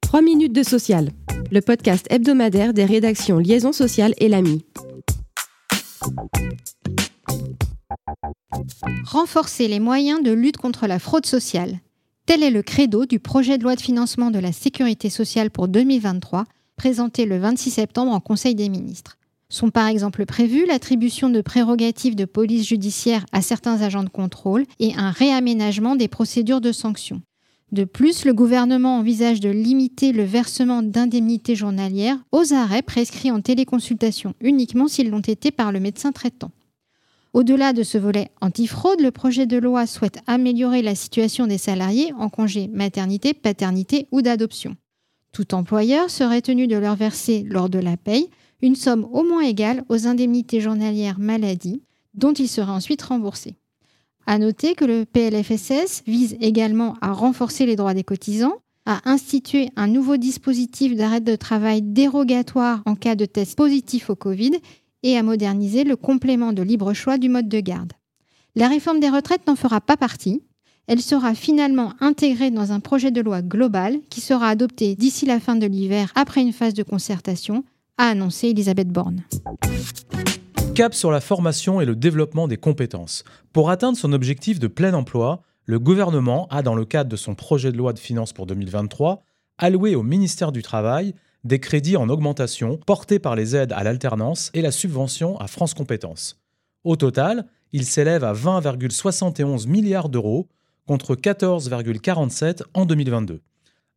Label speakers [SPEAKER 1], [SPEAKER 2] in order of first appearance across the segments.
[SPEAKER 1] 3 minutes de social, le podcast hebdomadaire des rédactions Liaison sociale et l'AMI.
[SPEAKER 2] Renforcer les moyens de lutte contre la fraude sociale. Tel est le credo du projet de loi de financement de la sécurité sociale pour 2023, présenté le 26 septembre en Conseil des ministres. Sont par exemple prévues l'attribution de prérogatives de police judiciaire à certains agents de contrôle et un réaménagement des procédures de sanction. De plus, le gouvernement envisage de limiter le versement d'indemnités journalières aux arrêts prescrits en téléconsultation uniquement s'ils l'ont été par le médecin traitant. Au-delà de ce volet antifraude, le projet de loi souhaite améliorer la situation des salariés en congé maternité, paternité ou d'adoption. Tout employeur serait tenu de leur verser, lors de la paye, une somme au moins égale aux indemnités journalières maladie, dont il sera ensuite remboursé. À noter que le PLFSS vise également à renforcer les droits des cotisants, à instituer un nouveau dispositif d'arrêt de travail dérogatoire en cas de test positif au Covid et à moderniser le complément de libre choix du mode de garde. La réforme des retraites n'en fera pas partie. Elle sera finalement intégrée dans un projet de loi global qui sera adopté d'ici la fin de l'hiver après une phase de concertation a annoncé Elisabeth Borne.
[SPEAKER 3] Cap sur la formation et le développement des compétences. Pour atteindre son objectif de plein emploi, le gouvernement a, dans le cadre de son projet de loi de finances pour 2023, alloué au ministère du Travail des crédits en augmentation portés par les aides à l'alternance et la subvention à France Compétences. Au total, il s'élève à 20,71 milliards d'euros contre 14,47 en 2022.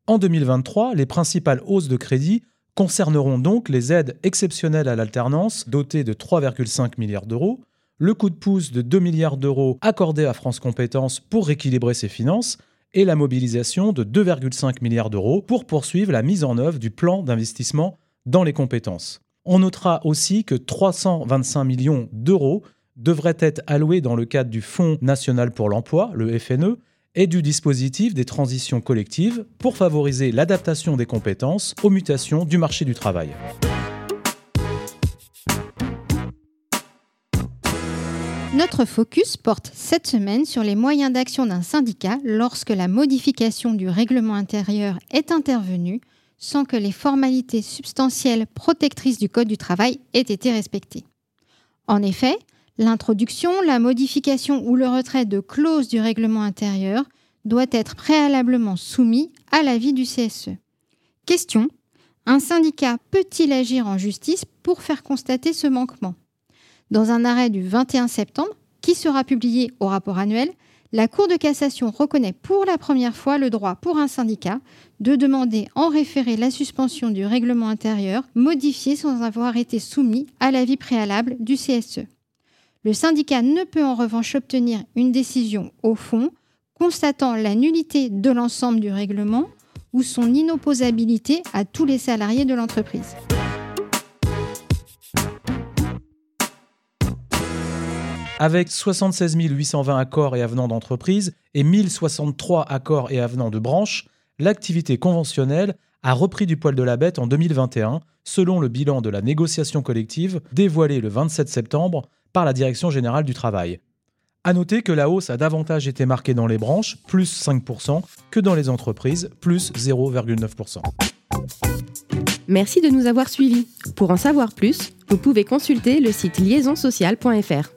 [SPEAKER 3] En 2023, les principales hausses de crédits concerneront donc les aides exceptionnelles à l'alternance, dotées de 3,5 milliards d'euros, le coup de pouce de 2 milliards d'euros accordé à France Compétences pour rééquilibrer ses finances, et la mobilisation de 2,5 milliards d'euros pour poursuivre la mise en œuvre du plan d'investissement dans les compétences. On notera aussi que 325 millions d'euros devraient être alloués dans le cadre du Fonds national pour l'emploi, le FNE, et du dispositif des transitions collectives pour favoriser l'adaptation des compétences aux mutations du marché du travail.
[SPEAKER 2] Notre focus porte cette semaine sur les moyens d'action d'un syndicat lorsque la modification du règlement intérieur est intervenue sans que les formalités substantielles protectrices du Code du travail aient été respectées. En effet, L'introduction, la modification ou le retrait de clauses du règlement intérieur doit être préalablement soumis à l'avis du CSE. Question. Un syndicat peut-il agir en justice pour faire constater ce manquement? Dans un arrêt du 21 septembre, qui sera publié au rapport annuel, la Cour de cassation reconnaît pour la première fois le droit pour un syndicat de demander en référé la suspension du règlement intérieur modifié sans avoir été soumis à l'avis préalable du CSE. Le syndicat ne peut en revanche obtenir une décision au fond constatant la nullité de l'ensemble du règlement ou son inopposabilité à tous les salariés de l'entreprise.
[SPEAKER 3] Avec 76 820 accords et avenants d'entreprise et 1063 accords et avenants de branche, l'activité conventionnelle a repris du poil de la bête en 2021, selon le bilan de la négociation collective dévoilé le 27 septembre par la Direction générale du travail. A noter que la hausse a davantage été marquée dans les branches, plus 5%, que dans les entreprises, plus 0,9%.
[SPEAKER 1] Merci de nous avoir suivis. Pour en savoir plus, vous pouvez consulter le site liaisonsocial.fr.